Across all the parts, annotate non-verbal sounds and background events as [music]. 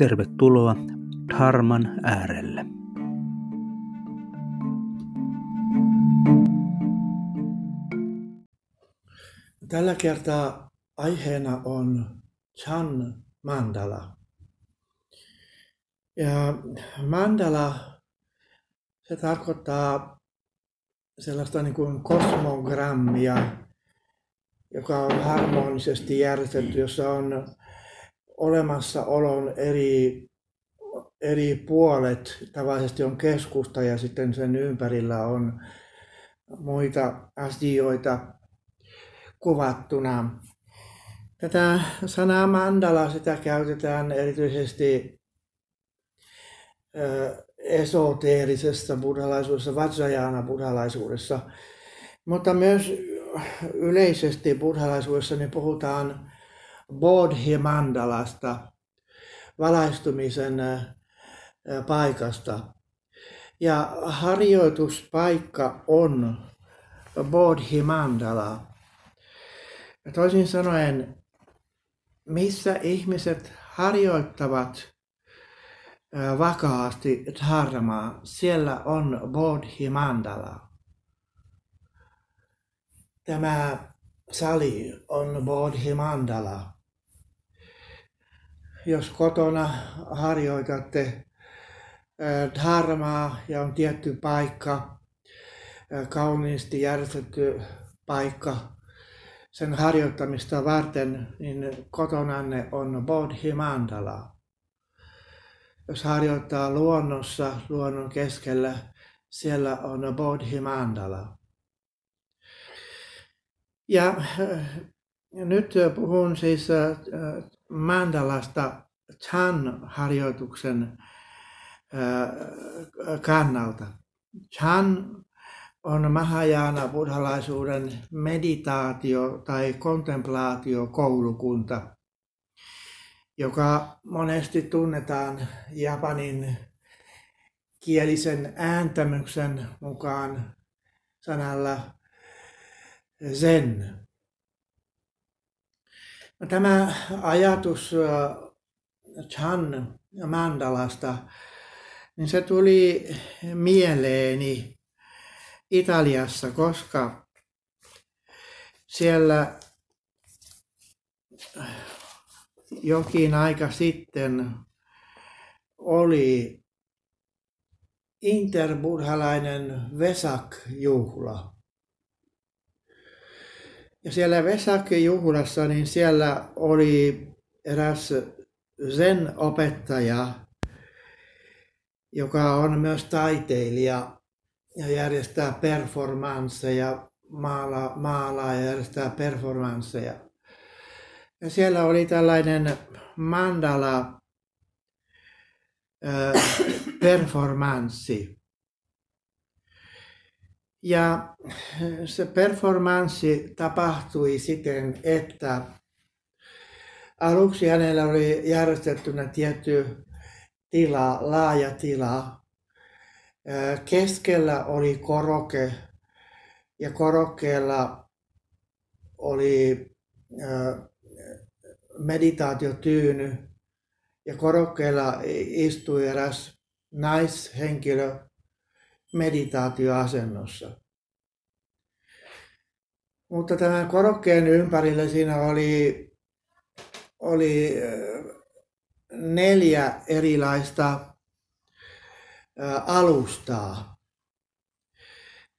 tervetuloa Dharman äärelle. Tällä kertaa aiheena on Chan Mandala. Ja mandala, se tarkoittaa sellaista niin kuin kosmogrammia, joka on harmonisesti järjestetty, jossa on olemassaolon eri, eri puolet. Tavallisesti on keskusta ja sitten sen ympärillä on muita asioita kuvattuna. Tätä sanaa mandala sitä käytetään erityisesti esoteerisessa buddhalaisuudessa, vajrayana buddhalaisuudessa, mutta myös yleisesti buddhalaisuudessa niin puhutaan bodhi-mandalasta, valaistumisen paikasta. Ja harjoituspaikka on bodhi-mandala. Toisin sanoen, missä ihmiset harjoittavat vakaasti dharmaa, siellä on bodhi mandala. Tämä sali on bodhi mandala. Jos kotona harjoitatte dharmaa ja on tietty paikka, kauniisti järjestetty paikka sen harjoittamista varten, niin kotonanne on bodhi mandala jos harjoittaa luonnossa, luonnon keskellä, siellä on Bodhi Mandala. Ja nyt puhun siis mandalasta Chan-harjoituksen kannalta. Chan on Mahajana buddhalaisuuden meditaatio- tai kontemplaatiokoulukunta joka monesti tunnetaan japanin kielisen ääntämyksen mukaan sanalla zen. Tämä ajatus Chan mandalasta, niin se tuli mieleeni Italiassa, koska siellä jokin aika sitten oli interbudhalainen Vesak-juhla. Ja siellä Vesak-juhlassa, niin siellä oli eräs Zen-opettaja, joka on myös taiteilija ja järjestää performansseja, maalaa, maalaa ja järjestää performansseja. Ja siellä oli tällainen mandala performanssi. Ja se performanssi tapahtui siten, että aluksi hänellä oli järjestettynä tietty tila, laaja tila. Keskellä oli koroke ja korokkeella oli meditaatiotyyny ja korokkeella istui eräs naishenkilö meditaatioasennossa. Mutta tämän korokkeen ympärillä siinä oli, oli neljä erilaista alustaa.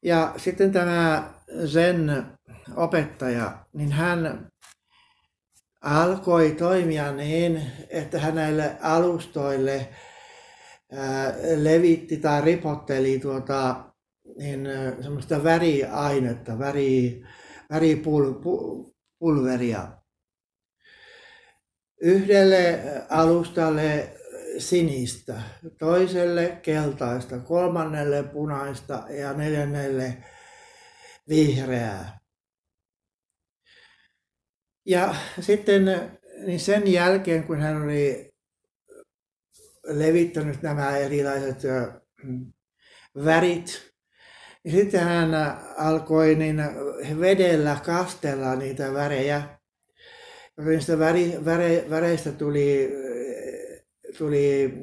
Ja sitten tämä Zen opettaja, niin hän alkoi toimia niin, että hän näille alustoille ää, levitti tai ripotteli tuota, niin, semmoista väriainetta, väri, väripulveria. Yhdelle alustalle sinistä, toiselle keltaista, kolmannelle punaista ja neljännelle vihreää. Ja sitten niin sen jälkeen, kun hän oli levittänyt nämä erilaiset värit, niin sitten hän alkoi niin vedellä kastella niitä värejä. Niistä väri, väre, väreistä tuli, tuli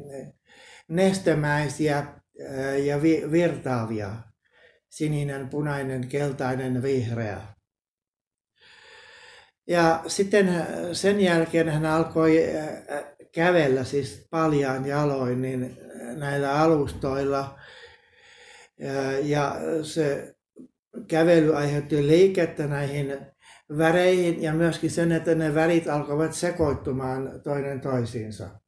nestemäisiä ja virtaavia. Sininen, punainen, keltainen, vihreä. Ja sitten sen jälkeen hän alkoi kävellä siis paljaan jaloin niin näillä alustoilla. Ja se kävely aiheutti liikettä näihin väreihin ja myöskin sen, että ne värit alkoivat sekoittumaan toinen toisiinsa.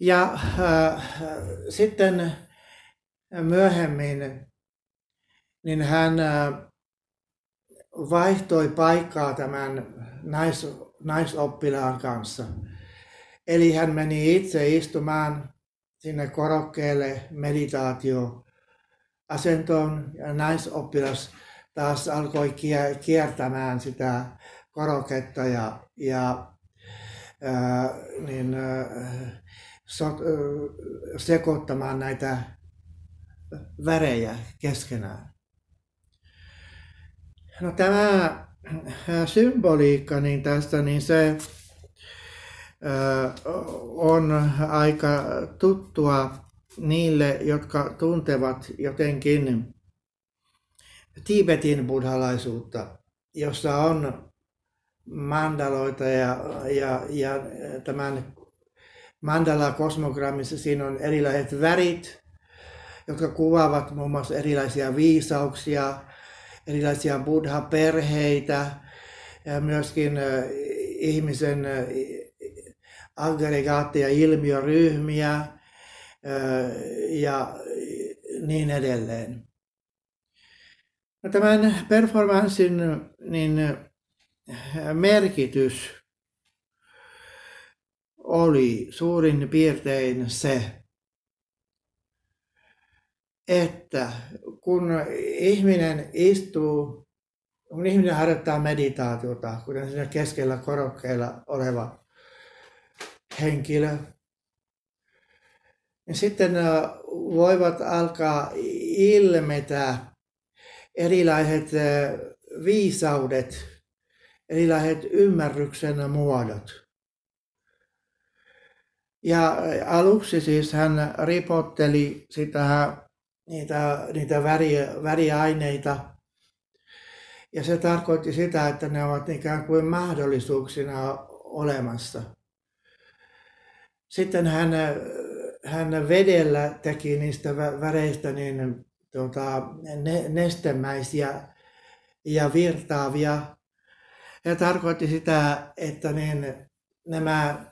Ja äh, sitten myöhemmin niin hän äh, vaihtoi paikkaa tämän nais, naisoppilaan kanssa. Eli hän meni itse istumaan sinne korokkeelle meditaatio asentoon ja naisoppilas taas alkoi kiertämään sitä koroketta ja, ja ää, niin, ää, so, ää, sekoittamaan näitä värejä keskenään. No tämä symboliikka niin tästä, niin se on aika tuttua niille, jotka tuntevat jotenkin Tibetin buddhalaisuutta, jossa on mandaloita ja, ja, ja tämän mandala-kosmogrammissa siinä on erilaiset värit, jotka kuvaavat muun muassa erilaisia viisauksia, erilaisia buddha-perheitä ja myöskin ihmisen aggregaatteja, ilmiöryhmiä ja niin edelleen. No, tämän performanssin niin, merkitys oli suurin piirtein se, että kun ihminen istuu, kun ihminen harjoittaa meditaatiota, kuten siinä keskellä korokkeella oleva henkilö, niin sitten voivat alkaa ilmetä erilaiset viisaudet, erilaiset ymmärryksen muodot. Ja aluksi siis hän ripotteli sitä niitä, niitä väri, väriaineita. Ja se tarkoitti sitä, että ne ovat ikään kuin mahdollisuuksina olemassa. Sitten hän, hän vedellä teki niistä väreistä niin, tuota, ne, nestemäisiä ja virtaavia. Ja tarkoitti sitä, että niin, nämä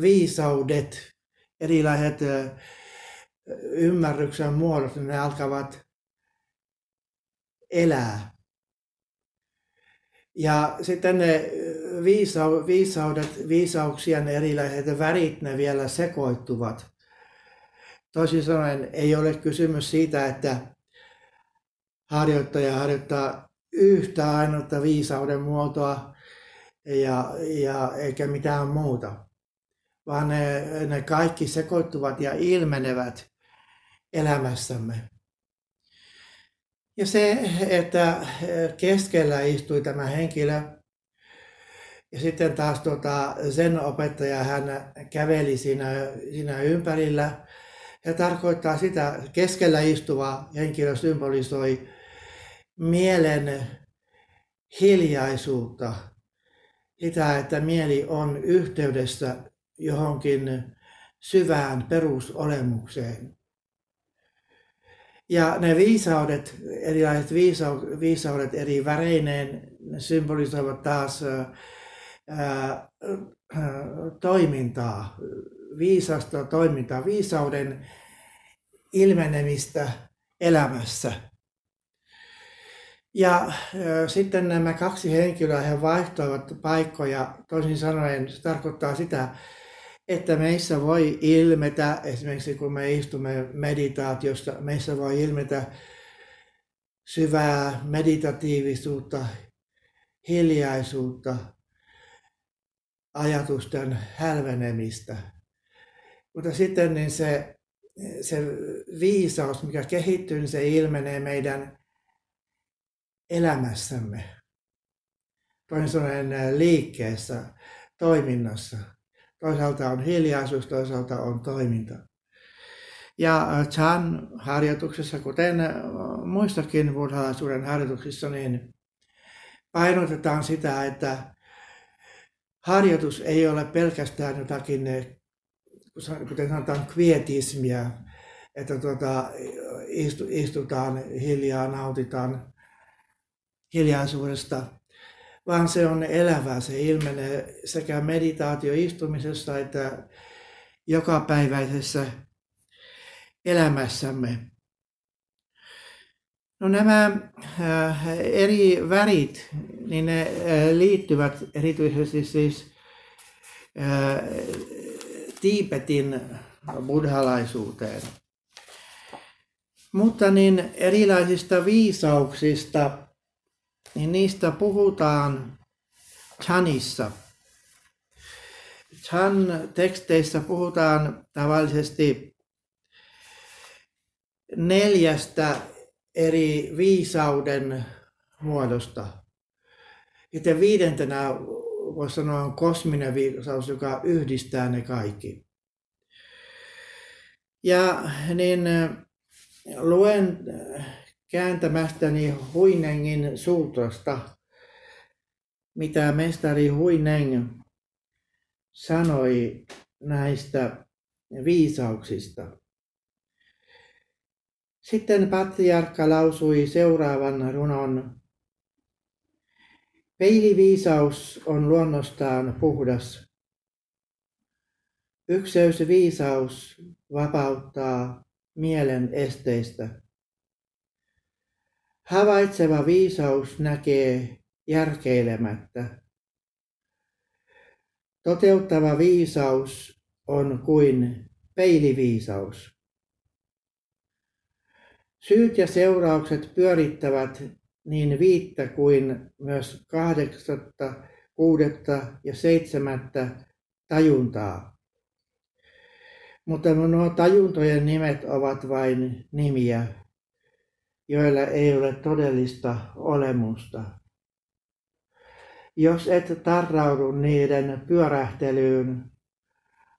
viisaudet, erilaiset ymmärryksen muodossa ne alkavat elää. Ja sitten ne viisaudet, viisauksien erilaiset värit, ne vielä sekoittuvat. Toisin sanoen ei ole kysymys siitä, että harjoittaja harjoittaa yhtä ainoa viisauden muotoa ja, ja eikä mitään muuta, vaan ne, ne kaikki sekoittuvat ja ilmenevät elämässämme. Ja se, että keskellä istui tämä henkilö, ja sitten taas tuota, sen opettaja hän käveli siinä, siinä ympärillä. Se tarkoittaa sitä, keskellä istuva henkilö symbolisoi mielen hiljaisuutta. Sitä, että mieli on yhteydessä johonkin syvään perusolemukseen. Ja ne viisaudet, erilaiset viisaudet eri väreineen, ne symbolisoivat taas toimintaa, viisasta toimintaa, viisauden ilmenemistä elämässä. Ja sitten nämä kaksi henkilöä he vaihtoivat paikkoja, toisin sanoen se tarkoittaa sitä, että meissä voi ilmetä, esimerkiksi kun me istumme meditaatiosta, meissä voi ilmetä syvää meditatiivisuutta, hiljaisuutta, ajatusten hälvenemistä. Mutta sitten niin se, se viisaus, mikä kehittyy, niin se ilmenee meidän elämässämme. Toisin sanoen liikkeessä, toiminnassa. Toisaalta on hiljaisuus, toisaalta on toiminta. Ja Chan harjoituksessa, kuten muistakin buddhalaisuuden harjoituksissa, niin painotetaan sitä, että harjoitus ei ole pelkästään jotakin, kuten sanotaan, kvietismia, että tuota, istu, istutaan hiljaa, nautitaan hiljaisuudesta, vaan se on elävää. Se ilmenee sekä meditaatioistumisessa että jokapäiväisessä elämässämme. No nämä äh, eri värit, niin ne äh, liittyvät erityisesti siis äh, Tiipetin buddhalaisuuteen. Mutta niin erilaisista viisauksista, niin niistä puhutaan Chanissa. Chan teksteissä puhutaan tavallisesti neljästä eri viisauden muodosta. Sitten viidentenä voisi sanoa on kosminen viisaus, joka yhdistää ne kaikki. Ja niin luen kääntämästäni Huinengin suutosta, mitä mestari Huineng sanoi näistä viisauksista. Sitten patriarkka lausui seuraavan runon. Peiliviisaus on luonnostaan puhdas. Ykseys viisaus vapauttaa mielen esteistä. Havaitseva viisaus näkee järkeilemättä. Toteuttava viisaus on kuin peiliviisaus. Syyt ja seuraukset pyörittävät niin viittä kuin myös kahdeksatta, kuudetta ja seitsemättä tajuntaa. Mutta nuo tajuntojen nimet ovat vain nimiä, joilla ei ole todellista olemusta. Jos et tarraudu niiden pyörähtelyyn,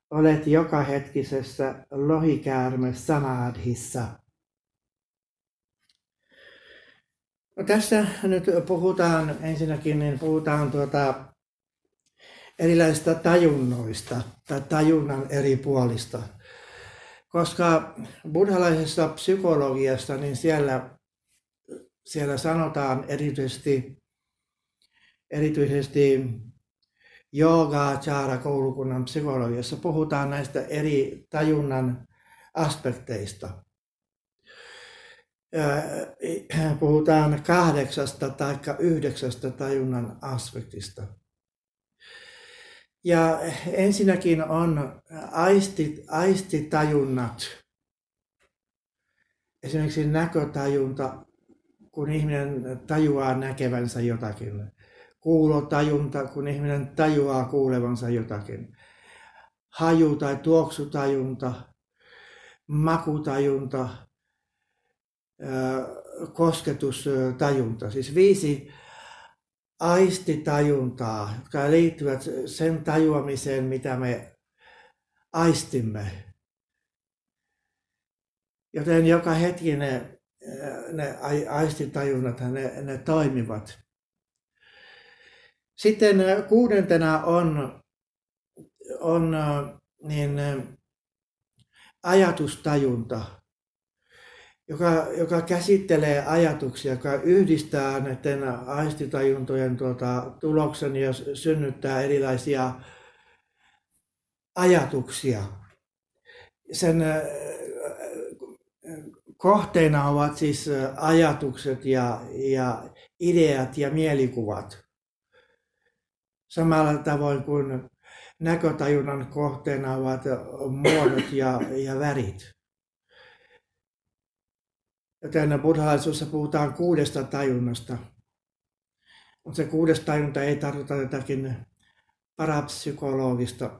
olet joka hetkisessä lohikäärme samadhissa. No tässä nyt puhutaan ensinnäkin, niin puhutaan tuota erilaisista tajunnoista tai tajunnan eri puolista. Koska buddhalaisessa psykologiassa, niin siellä, siellä sanotaan erityisesti, erityisesti jooga chara koulukunnan psykologiassa puhutaan näistä eri tajunnan aspekteista [clears throat] puhutaan kahdeksasta tai yhdeksästä tajunnan aspektista. Ja ensinnäkin on aisti, aistitajunnat. Esimerkiksi näkötajunta, kun ihminen tajuaa näkevänsä jotakin. Kuulotajunta, kun ihminen tajuaa kuulevansa jotakin. Haju- tai tuoksutajunta, makutajunta, kosketustajunta. Siis viisi aistitajuntaa, jotka liittyvät sen tajuamiseen, mitä me aistimme. Joten joka hetki ne, ne aistitajunnat ne, ne toimivat. Sitten kuudentena on, on niin, ajatustajunta joka, joka käsittelee ajatuksia, joka yhdistää näiden aistitajuntojen tuota, tuloksen ja synnyttää erilaisia ajatuksia. Sen äh, kohteena ovat siis ajatukset ja, ja ideat ja mielikuvat. Samalla tavoin kuin näkötajunnan kohteena ovat muodot ja, ja värit. Joten buddhalaisuudessa puhutaan kuudesta tajunnasta. Mutta se kuudes tajunta ei tarkoita jotakin parapsykologista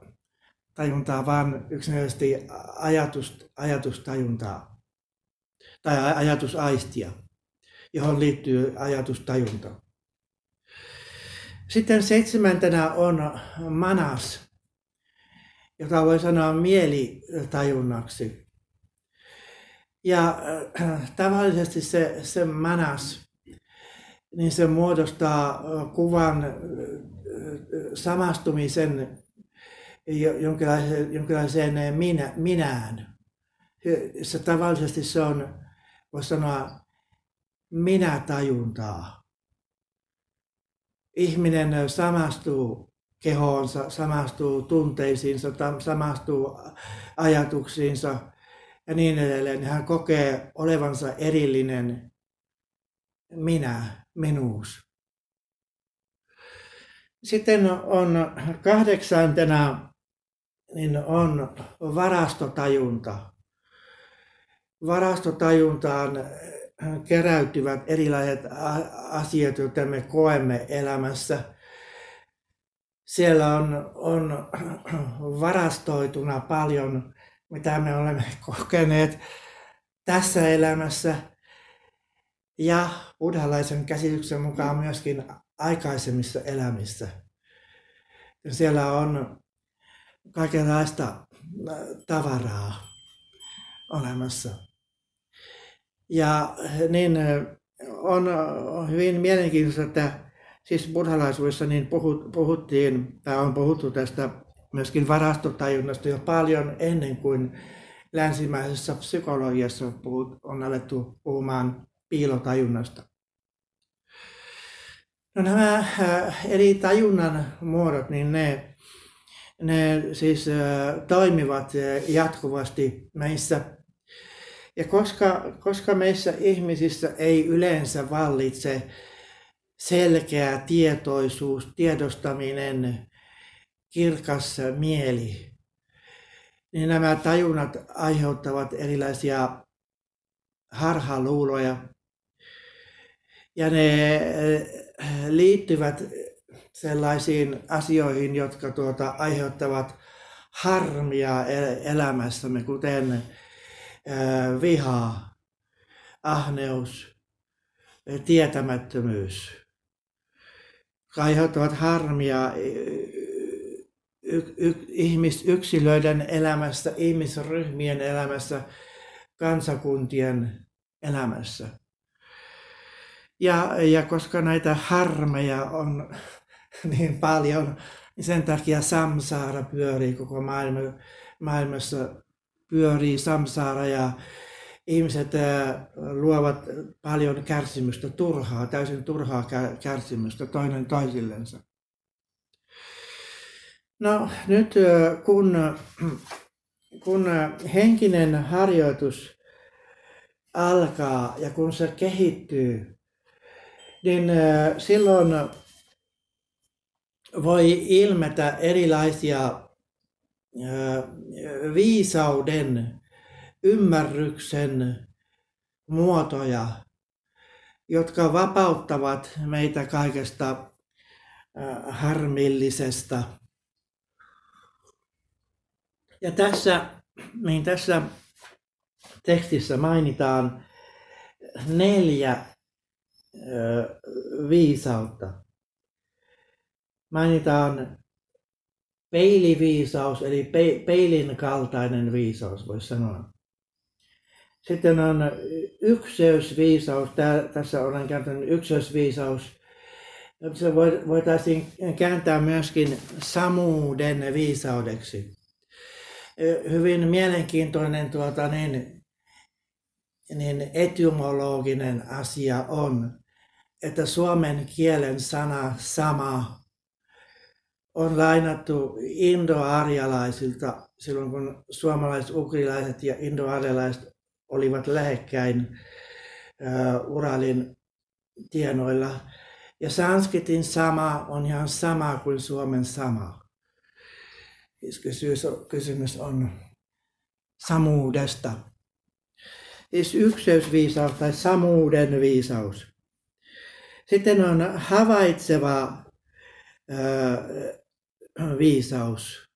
tajuntaa, vaan yksinkertaisesti ajatus, ajatustajuntaa tai ajatusaistia, johon liittyy ajatustajunta. Sitten seitsemäntenä on manas, jota voi sanoa mielitajunnaksi. Ja äh, [clears throat] tavallisesti se, se manas, niin se muodostaa kuvan samastumisen jonkinlaiseen, jonkinlaiseen minä, minään. Se tavallisesti se on, voisi sanoa, minä-tajuntaa. Ihminen samastuu kehoonsa, samastuu tunteisiinsa, samastuu ajatuksiinsa ja niin edelleen. Hän kokee olevansa erillinen minä, minuus. Sitten on kahdeksantena niin on varastotajunta. Varastotajuntaan keräytyvät erilaiset asiat, joita me koemme elämässä. Siellä on, on varastoituna paljon, mitä me olemme [laughs] kokeneet tässä elämässä ja buddhalaisen käsityksen mukaan myöskin aikaisemmissa elämissä. Siellä on kaikenlaista tavaraa olemassa. Ja niin on hyvin mielenkiintoista, että siis buddhalaisuudessa niin puhuttiin, tai on puhuttu tästä myöskin varastotajunnasta jo paljon ennen kuin länsimäisessä psykologiassa on alettu puhumaan piilotajunnasta. No nämä eri tajunnan muodot, niin ne, ne siis toimivat jatkuvasti meissä ja koska, koska meissä ihmisissä ei yleensä vallitse selkeä tietoisuus, tiedostaminen, kirkas mieli, niin nämä tajunnat aiheuttavat erilaisia harhaluuloja. Ja ne eh, liittyvät sellaisiin asioihin, jotka tuota, aiheuttavat harmia e-, elämässämme, kuten viha, ahneus, tietämättömyys aiheuttavat harmia ihmisyksilöiden elämässä, ihmisryhmien elämässä, kansakuntien elämässä. Ja, ja koska näitä harmeja on [laughs] niin paljon, niin sen takia samsaara pyörii koko maailma, maailmassa pyörii samsaara ja ihmiset luovat paljon kärsimystä turhaa, täysin turhaa kärsimystä toinen toisillensa. No nyt kun, kun henkinen harjoitus alkaa ja kun se kehittyy, niin silloin voi ilmetä erilaisia viisauden, ymmärryksen muotoja, jotka vapauttavat meitä kaikesta harmillisesta. Ja tässä, niin tässä tekstissä mainitaan neljä viisautta. Mainitaan peiliviisaus, eli pe, peilin kaltainen viisaus, voisi sanoa. Sitten on ykseysviisaus, Tää, tässä olen käyttänyt ykseysviisaus. Se voitaisiin kääntää myöskin samuuden viisaudeksi. Hyvin mielenkiintoinen tuota, niin, niin etymologinen asia on, että suomen kielen sana sama on lainattu indoarjalaisilta silloin, kun suomalaiset, ukrilaiset ja indoarjalaiset olivat lähekkäin uh, Uralin tienoilla. Ja sanskritin sama on ihan sama kuin suomen sama. Kysymys on samuudesta. Siis ykseysviisaus tai samuuden viisaus. Sitten on havaitseva ää, viisaus.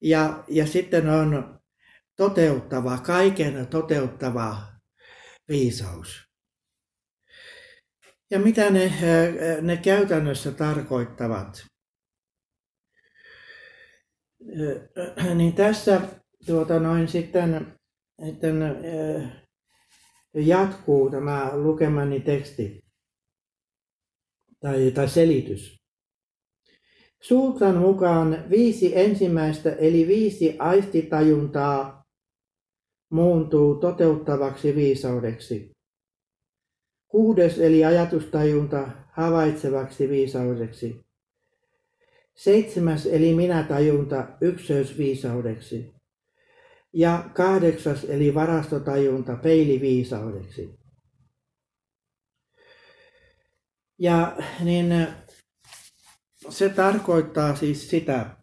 Ja, ja sitten on toteuttava, kaiken toteuttava viisaus. Ja mitä ne, ne käytännössä tarkoittavat? [clears throat] Niin tässä tuota noin sitten, sitten jatkuu tämä lukemani teksti tai, tai selitys. Suutran mukaan viisi ensimmäistä eli viisi aistitajuntaa muuntuu toteuttavaksi viisaudeksi. Kuudes eli ajatustajunta havaitsevaksi viisaudeksi. Seitsemäs eli minätajunta ykseysviisaudeksi. Ja kahdeksas eli varastotajunta peiliviisaudeksi. Ja niin se tarkoittaa siis sitä,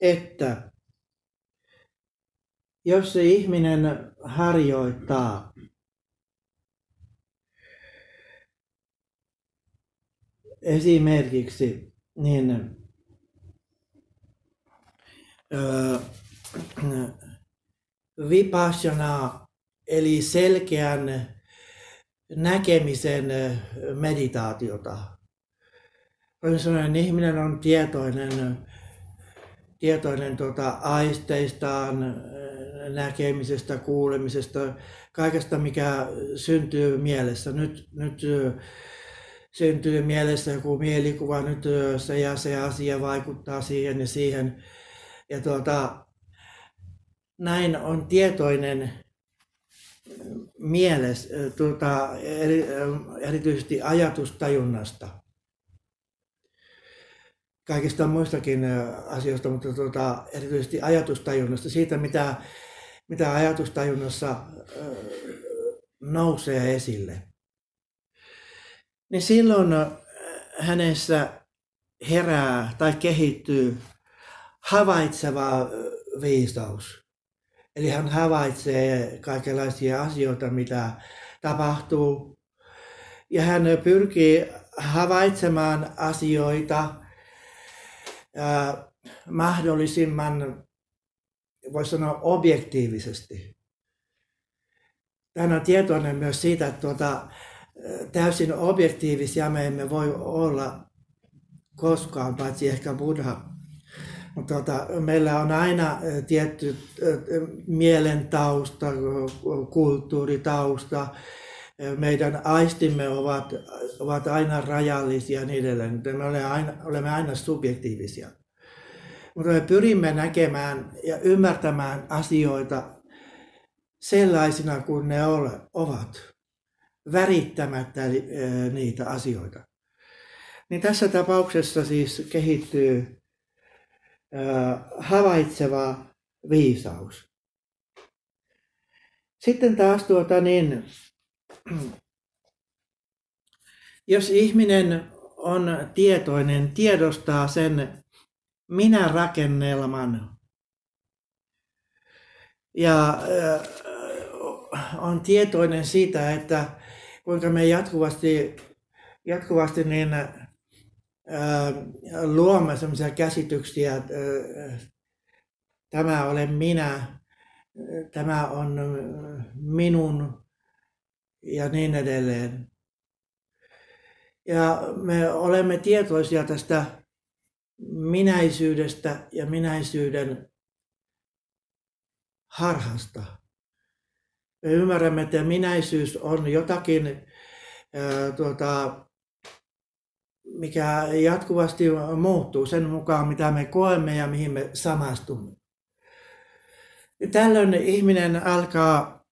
että jos se ihminen harjoittaa esimerkiksi niin öö, vipassana eli selkeän näkemisen meditaatiota. Sellainen ihminen on tietoinen, tietoinen tuota, aisteistaan, näkemisestä, kuulemisesta, kaikesta mikä syntyy mielessä. Nyt, nyt syntyy mielessä joku mielikuva, nyt se ja se asia vaikuttaa siihen ja siihen. Ja tuota, näin on tietoinen mieles, tuota, eri, erityisesti ajatustajunnasta. Kaikista muistakin asioista, mutta tuota, erityisesti ajatustajunnasta, siitä mitä, mitä ajatustajunnassa nousee esille niin silloin äh, hänessä herää tai kehittyy havaitseva äh, viisaus. Eli hän havaitsee kaikenlaisia asioita, mitä tapahtuu. Ja hän pyrkii havaitsemaan asioita äh, mahdollisimman, voisi sanoa, objektiivisesti. Hän on tietoinen myös siitä, että tuota, täysin objektiivisia me emme voi olla koskaan, paitsi ehkä Buddha. Mutta tota, meillä on aina tietty mielen tausta, kulttuuritausta, meidän aistimme ovat, ovat aina rajallisia ja niin edelleen. Me olemme aina, olemme aina subjektiivisia. Mutta me pyrimme näkemään ja ymmärtämään asioita sellaisina kuin ne ovat värittämättä niitä asioita. Niin tässä tapauksessa siis kehittyy havaitseva viisaus. Sitten taas tuota niin, jos ihminen on tietoinen, tiedostaa sen minä-rakennelman ja on tietoinen siitä, että kuinka me jatkuvasti, jatkuvasti niin, ää, luomme sellaisia käsityksiä, että ää, tämä olen minä, tämä on minun ja niin edelleen. Ja me olemme tietoisia tästä minäisyydestä ja minäisyyden harhasta me ymmärrämme, että minäisyys on jotakin, ää, tuota, mikä jatkuvasti muuttuu sen mukaan, mitä me koemme ja mihin me samastumme. Tällöin ihminen alkaa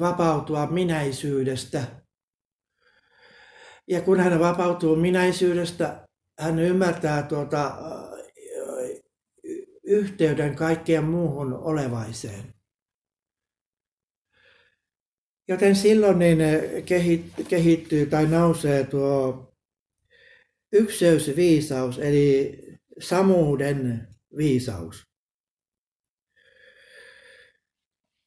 vapautua minäisyydestä. Ja kun hän vapautuu minäisyydestä, hän ymmärtää tuota, yhteyden kaikkeen muuhun olevaiseen. Joten silloin niin kehittyy tai nousee tuo ykseysviisaus, eli samuuden viisaus.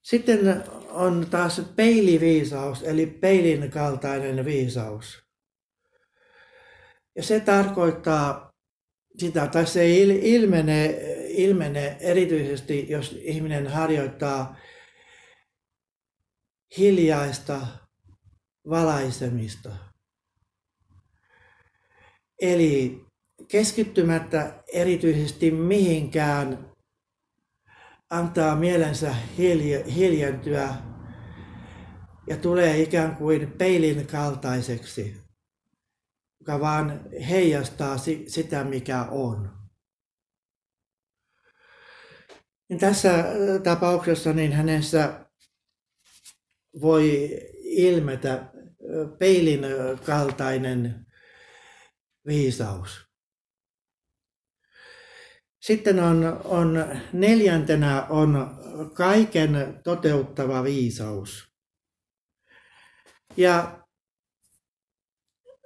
Sitten on taas peiliviisaus, eli peilin kaltainen viisaus. Ja se tarkoittaa sitä, tai se ilmenee, ilmenee erityisesti, jos ihminen harjoittaa hiljaista valaisemista. Eli keskittymättä erityisesti mihinkään antaa mielensä hiljentyä ja tulee ikään kuin peilin kaltaiseksi, joka vaan heijastaa sitä, mikä on. Niin tässä tapauksessa niin hänessä voi ilmetä peilin kaltainen viisaus. Sitten on, on neljäntenä on kaiken toteuttava viisaus. Ja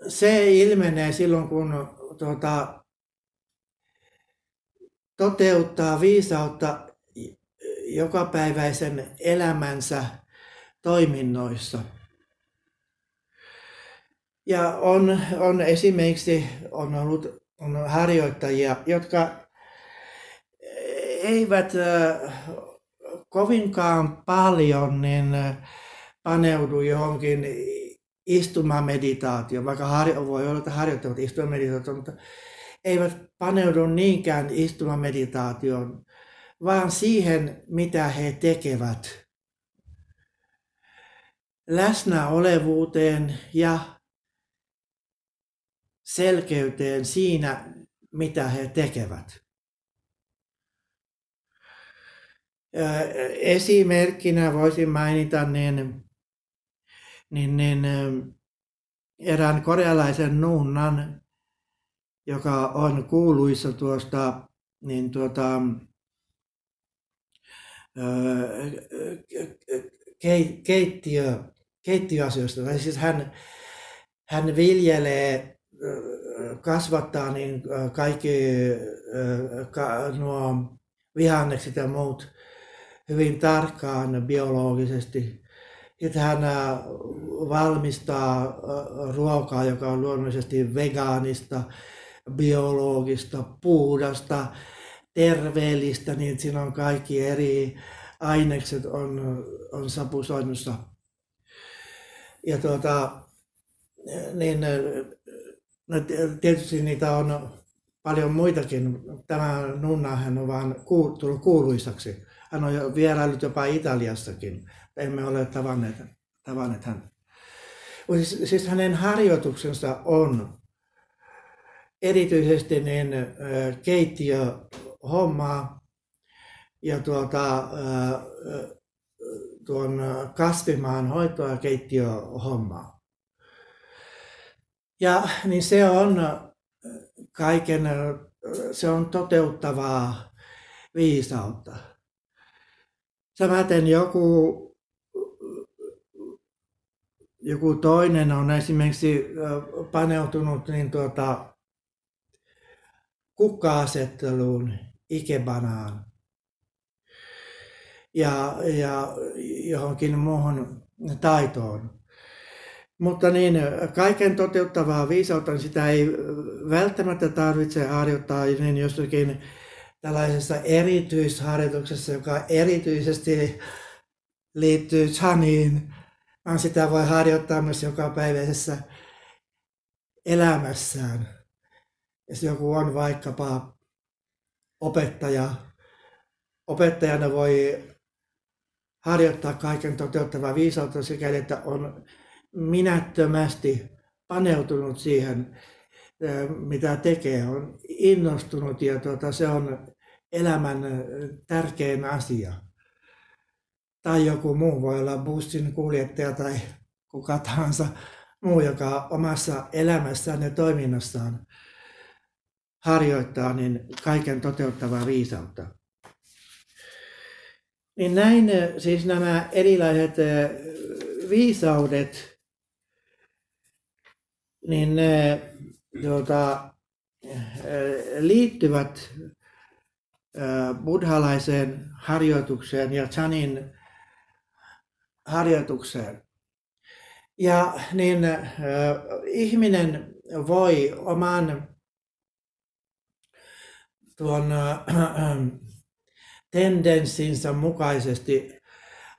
se ilmenee silloin, kun tuota, toteuttaa viisautta jokapäiväisen elämänsä toiminnoissa. Ja on, on esimerkiksi on ollut on harjoittajia, jotka eivät kovinkaan paljon niin paneudu johonkin istumameditaatioon, vaikka harjo, voi olla, että harjoittavat istumameditaatioon, mutta eivät paneudu niinkään istumameditaatioon, vaan siihen, mitä he tekevät. Läsnäolevuuteen ja selkeyteen siinä, mitä he tekevät. Esimerkkinä voisin mainita niin, niin, niin erään korealaisen nunnan, joka on kuuluissa tuosta niin tuota, keittiö, keittiöasioista. Tai siis hän, hän viljelee, kasvattaa niin kaikki nuo vihannekset ja muut hyvin tarkkaan biologisesti. Sitten hän valmistaa ruokaa, joka on luonnollisesti vegaanista, biologista, puhdasta, terveellistä, niin siinä on kaikki eri ainekset on, on sapusoinnussa. Ja tuota, niin, no tietysti niitä on paljon muitakin. Tämä nunna hän on vaan tullut kuuluisaksi. Hän on jo vieraillut jopa Italiassakin. Emme ole tavanneet, tavanneet häntä. Siis, siis hänen harjoituksensa on erityisesti niin keittiöhommaa ja tuota, tuon kasvimaan hoitoa ja keittiöhommaa. Ja niin se on kaiken, se on toteuttavaa viisautta. Samaten joku, joku toinen on esimerkiksi paneutunut niin tuota, kukka-asetteluun, ikebanaan ja, ja johonkin muuhun taitoon. Mutta niin, kaiken toteuttavaa viisautta, niin sitä ei välttämättä tarvitse harjoittaa niin jossakin tällaisessa erityisharjoituksessa, joka erityisesti liittyy chaniin, vaan sitä voi harjoittaa myös jokapäiväisessä elämässään. Jos joku on vaikkapa opettaja, opettajana voi harjoittaa kaiken toteuttavaa viisautta sikäli, että on minättömästi paneutunut siihen, mitä tekee, on innostunut ja tuota, se on elämän tärkein asia. Tai joku muu voi olla bussin kuljettaja tai kuka tahansa muu, joka omassa elämässään ja toiminnassaan harjoittaa niin kaiken toteuttavaa viisautta. Niin näin siis nämä erilaiset viisaudet, niin ne tuota, liittyvät buddhalaiseen harjoitukseen ja chanin harjoitukseen. Ja niin äh, ihminen voi oman tuon äh, tendenssinsä mukaisesti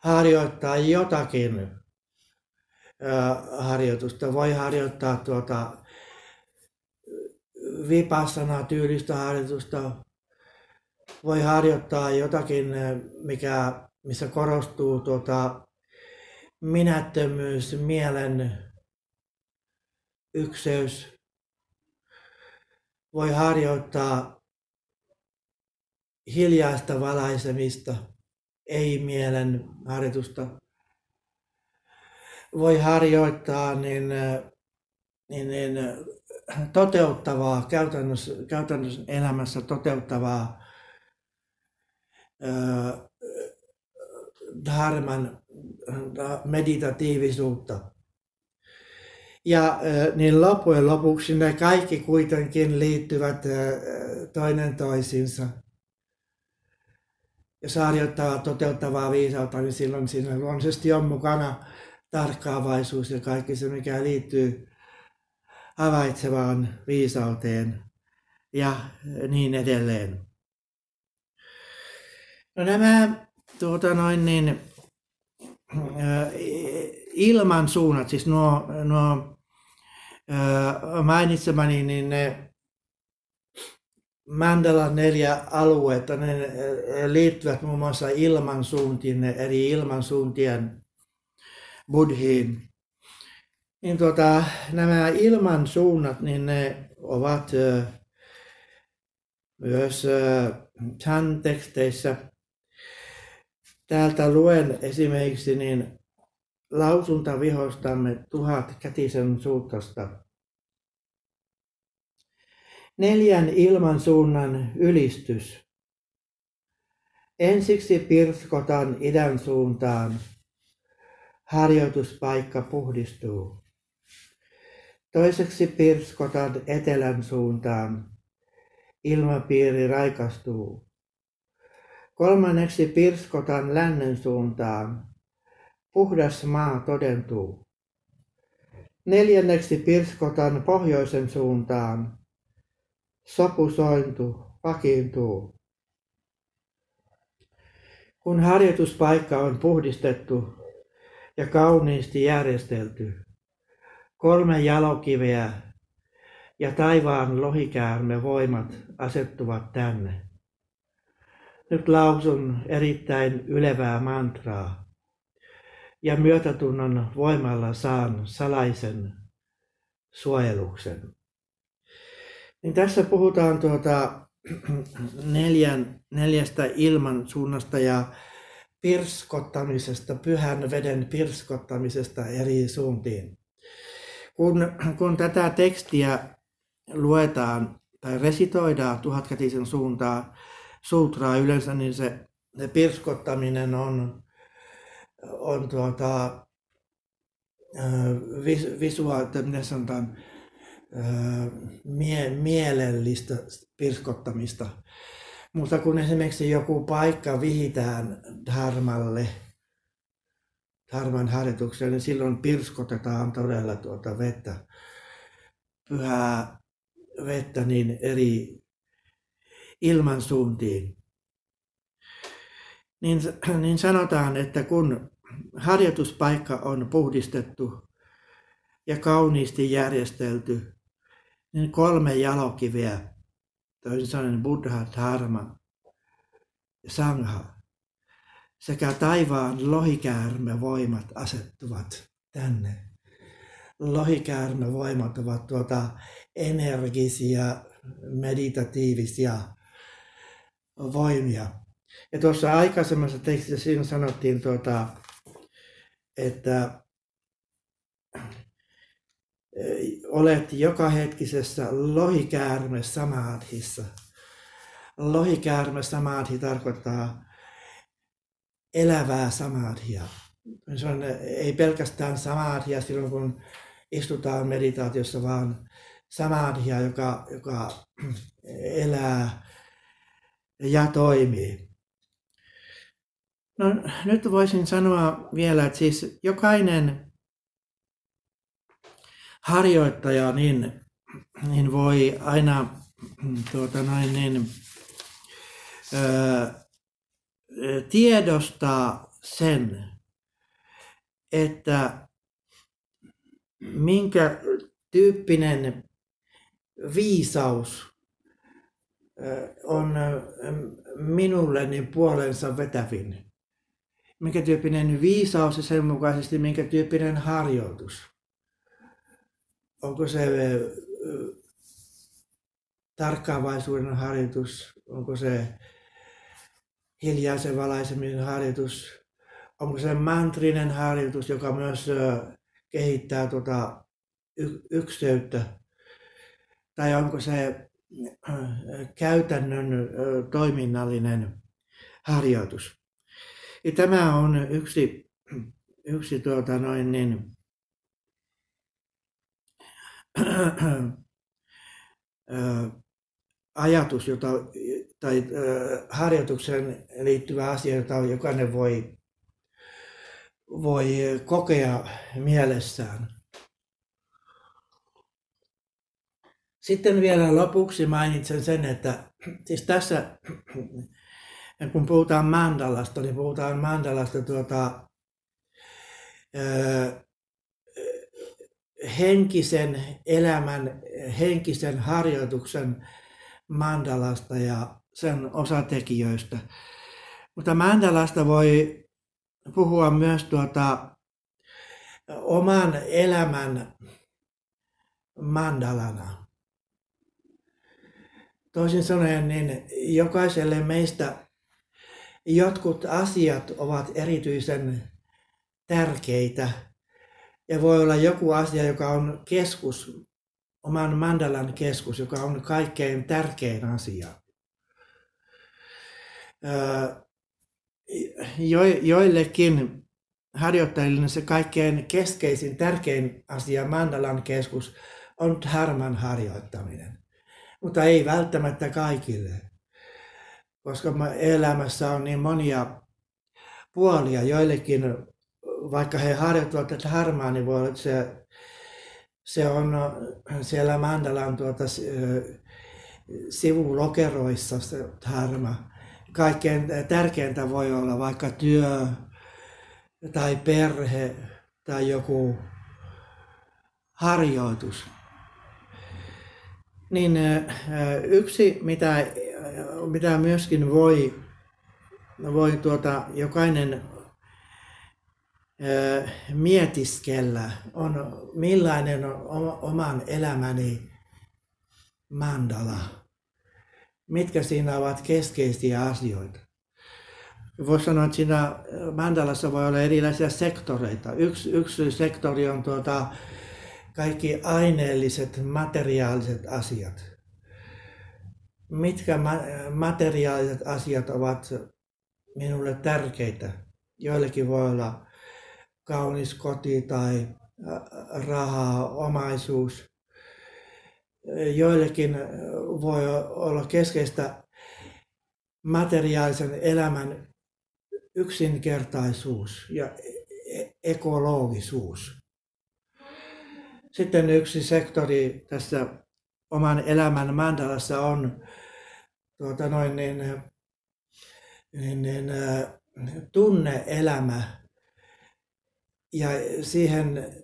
harjoittaa jotakin harjoitusta. Voi harjoittaa tuota vipassana tyylistä harjoitusta. Voi harjoittaa jotakin, mikä, missä korostuu tuota minättömyys, mielen ykseys voi harjoittaa hiljaista valaisemista, ei mielen harjoitusta. Voi harjoittaa niin, niin, niin toteuttavaa, käytännössä, käytännössä elämässä toteuttavaa dharman meditatiivisuutta. Ja niin loppujen lopuksi ne kaikki kuitenkin liittyvät toinen toisiinsa. Jos harjoittaa toteuttavaa viisautta, niin silloin siinä luonnollisesti on mukana tarkkaavaisuus ja kaikki se, mikä liittyy havaitsevaan viisauteen ja niin edelleen. No nämä tuota noin niin, ilman suunnat, siis nuo, nuo mainitsemani, niin ne Mandalan neljä aluetta, ne liittyvät muun muassa ilmansuuntiin, eri ilmansuuntien buddhiin. Niin tuota, nämä ilmansuunnat, niin ne ovat myös Chan-teksteissä Täältä luen esimerkiksi niin lausuntavihostamme tuhat kätisen suutosta. Neljän ilmansuunnan ylistys. Ensiksi pirskotan idän suuntaan. Harjoituspaikka puhdistuu. Toiseksi pirskotan etelän suuntaan. Ilmapiiri raikastuu. Kolmanneksi pirskotan lännen suuntaan. Puhdas maa todentuu. Neljänneksi pirskotan pohjoisen suuntaan. Sopusointu vakiintuu. Kun harjoituspaikka on puhdistettu ja kauniisti järjestelty, kolme jalokiveä ja taivaan lohikäärme voimat asettuvat tänne. Nyt lausun erittäin ylevää mantraa ja myötätunnon voimalla saan salaisen suojeluksen. Niin tässä puhutaan tuota [clears throat] neljän, neljästä ilman suunnasta ja pirskottamisesta, pyhän veden pirskottamisesta eri suuntiin. Kun, kun tätä tekstiä luetaan tai resitoidaan tuhatkätisen suuntaan, sutraa yleensä, niin se, se pirskottaminen on, on tuota, vis, visuaalista, miten sanotaan, mie, mielellistä pirskottamista. Mutta kun esimerkiksi joku paikka vihitään dharmalle, dharman harjoitukseen, niin silloin pirskotetaan todella tuota vettä, pyhää vettä niin eri ilmansuuntiin. Niin, niin sanotaan, että kun harjoituspaikka on puhdistettu ja kauniisti järjestelty, niin kolme jalokiveä, toisin sanoen Buddha, Dharma ja Sangha, sekä taivaan lohikäärme voimat asettuvat tänne. Lohikäärme voimat ovat tuota energisia, meditatiivisia voimia. Ja tuossa aikaisemmassa tekstissä siinä sanottiin, tuota, että olet joka hetkisessä lohikäärme samadhissa. Lohikäärme samadhi tarkoittaa elävää samadhia. Se on, ei pelkästään samadhia silloin, kun istutaan meditaatiossa, vaan samadhia, joka, joka [clears throat] elää ja toimii. No, nyt voisin sanoa vielä, että siis jokainen harjoittaja niin, niin voi aina tuota noin, niin, ö, tiedostaa sen, että minkä tyyppinen viisaus on minulle niin puolensa vetävin. Minkä tyyppinen viisaus ja sen mukaisesti minkä tyyppinen harjoitus. Onko se tarkkaavaisuuden harjoitus, onko se hiljaisen valaiseminen harjoitus, onko se mantrinen harjoitus, joka myös kehittää tuota ykseyttä, tai onko se käytännön toiminnallinen harjoitus. Ja tämä on yksi, yksi tuota noin niin, ajatus, jota, tai harjoitukseen liittyvä asia, jota jokainen voi, voi kokea mielessään. Sitten vielä lopuksi mainitsen sen, että siis tässä, kun puhutaan mandalasta, niin puhutaan mandalasta tuota, henkisen elämän, henkisen harjoituksen mandalasta ja sen osatekijöistä. Mutta mandalasta voi puhua myös tuota, oman elämän mandalana. Toisin sanoen, niin jokaiselle meistä jotkut asiat ovat erityisen tärkeitä. Ja voi olla joku asia, joka on keskus, oman mandalan keskus, joka on kaikkein tärkein asia. joillekin harjoittajille se kaikkein keskeisin, tärkein asia mandalan keskus on dharman harjoittaminen mutta ei välttämättä kaikille. Koska elämässä on niin monia puolia. Joillekin, vaikka he harjoittavat tätä harmaa, niin voi olla, että se, se on siellä Mandalan tuota, sivulokeroissa se harma. Kaikkein tärkeintä voi olla vaikka työ tai perhe tai joku harjoitus. Niin yksi, mitä, mitä myöskin voi, voi tuota, jokainen mietiskellä, on millainen on oman elämäni mandala. Mitkä siinä ovat keskeisiä asioita. Voisi sanoa, että siinä mandalassa voi olla erilaisia sektoreita. Yksi, yksi sektori on tuota, kaikki aineelliset, materiaaliset asiat. Mitkä materiaaliset asiat ovat minulle tärkeitä? Joillekin voi olla kaunis koti tai rahaa, omaisuus. Joillekin voi olla keskeistä materiaalisen elämän yksinkertaisuus ja e-, ekologisuus. Sitten yksi sektori tässä oman elämän mandalassa on tuota noin niin, niin, niin, tunneelämä ja siihen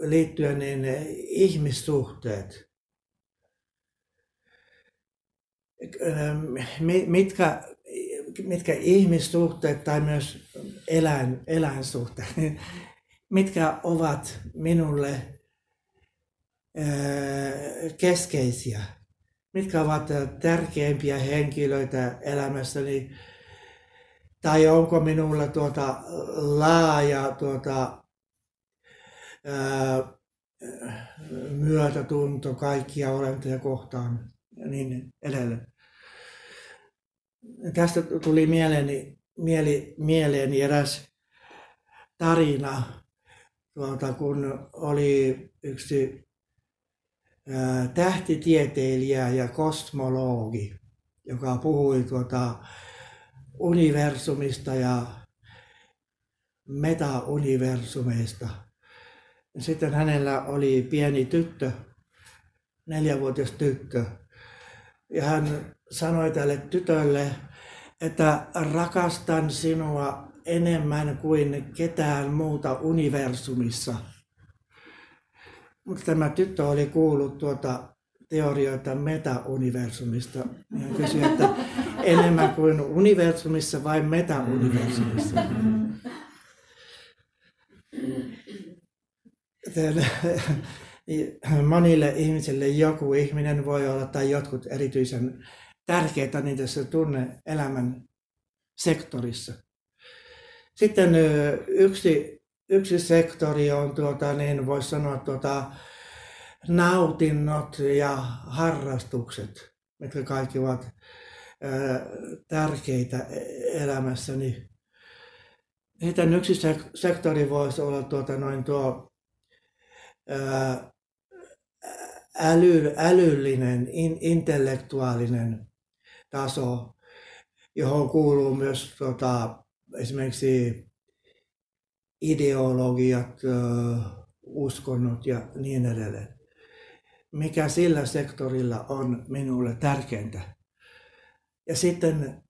liittyen niin ihmissuhteet. Mitkä, mitkä ihmissuhteet tai myös eläin, eläinsuhteet, mitkä ovat minulle keskeisiä. Mitkä ovat tärkeimpiä henkilöitä elämässäni? Tai onko minulla tuota laaja tuota, ää, myötätunto kaikkia olentoja kohtaan ja niin edelleen. Tästä tuli mieleeni, mieli, mieleeni eräs tarina, tuota, kun oli yksi tähtitieteilijä ja kosmologi, joka puhui tuota universumista ja metauniversumeista. Sitten hänellä oli pieni tyttö, neljävuotias tyttö. Ja hän sanoi tälle tytölle, että rakastan sinua enemmän kuin ketään muuta universumissa. Mutta tämä tyttö oli kuullut tuota teorioita meta-universumista. Hän kysyi, että enemmän kuin universumissa vai meta-universumissa. monille ihmisille joku ihminen voi olla tai jotkut erityisen tärkeitä niin tässä tunne-elämän sektorissa. Sitten yksi, yksi sektori on, tuota, niin voisi sanoa, tuota, nautinnot ja harrastukset, mitkä kaikki ovat tärkeitä elämässäni. Sitten yksi sektori voisi olla tuota, noin tuo äly, älyllinen, in, intellektuaalinen taso, johon kuuluu myös tota, esimerkiksi ideologiat, uskonnot ja niin edelleen. Mikä sillä sektorilla on minulle tärkeintä. Ja sitten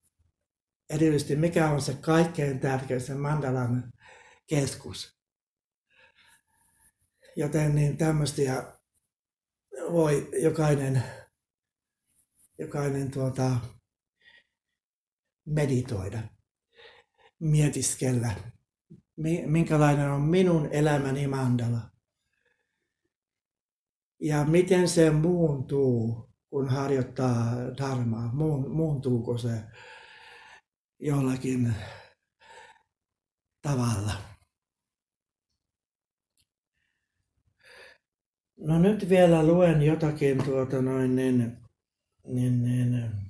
erityisesti mikä on se kaikkein tärkein, se Mandalan keskus. Joten niin tämmöistä voi jokainen, jokainen tuota, meditoida, mietiskellä, minkälainen on minun elämäni mandala. Ja miten se muuntuu, kun harjoittaa dharmaa, muuntuuko se jollakin tavalla. No nyt vielä luen jotakin tuota noin niin, niin, niin.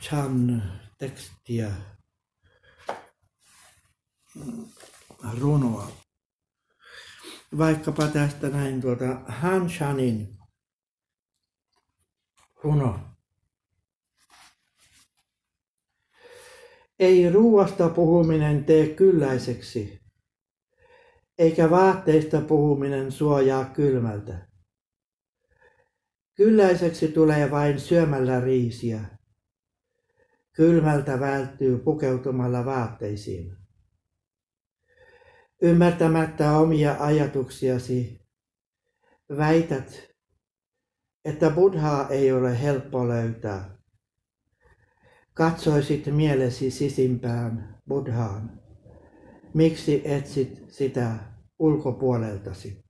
Chan tekstiä, runoa. Vaikkapa tästä näin tuota Han Chanin runo. Ei ruuasta puhuminen tee kylläiseksi, eikä vaatteista puhuminen suojaa kylmältä. Kylläiseksi tulee vain syömällä riisiä. Kylmältä välttyy pukeutumalla vaatteisiin. Ymmärtämättä omia ajatuksiasi, väität, että buddhaa ei ole helppo löytää katsoisit mielesi sisimpään buddhaan, miksi etsit sitä ulkopuoleltasi?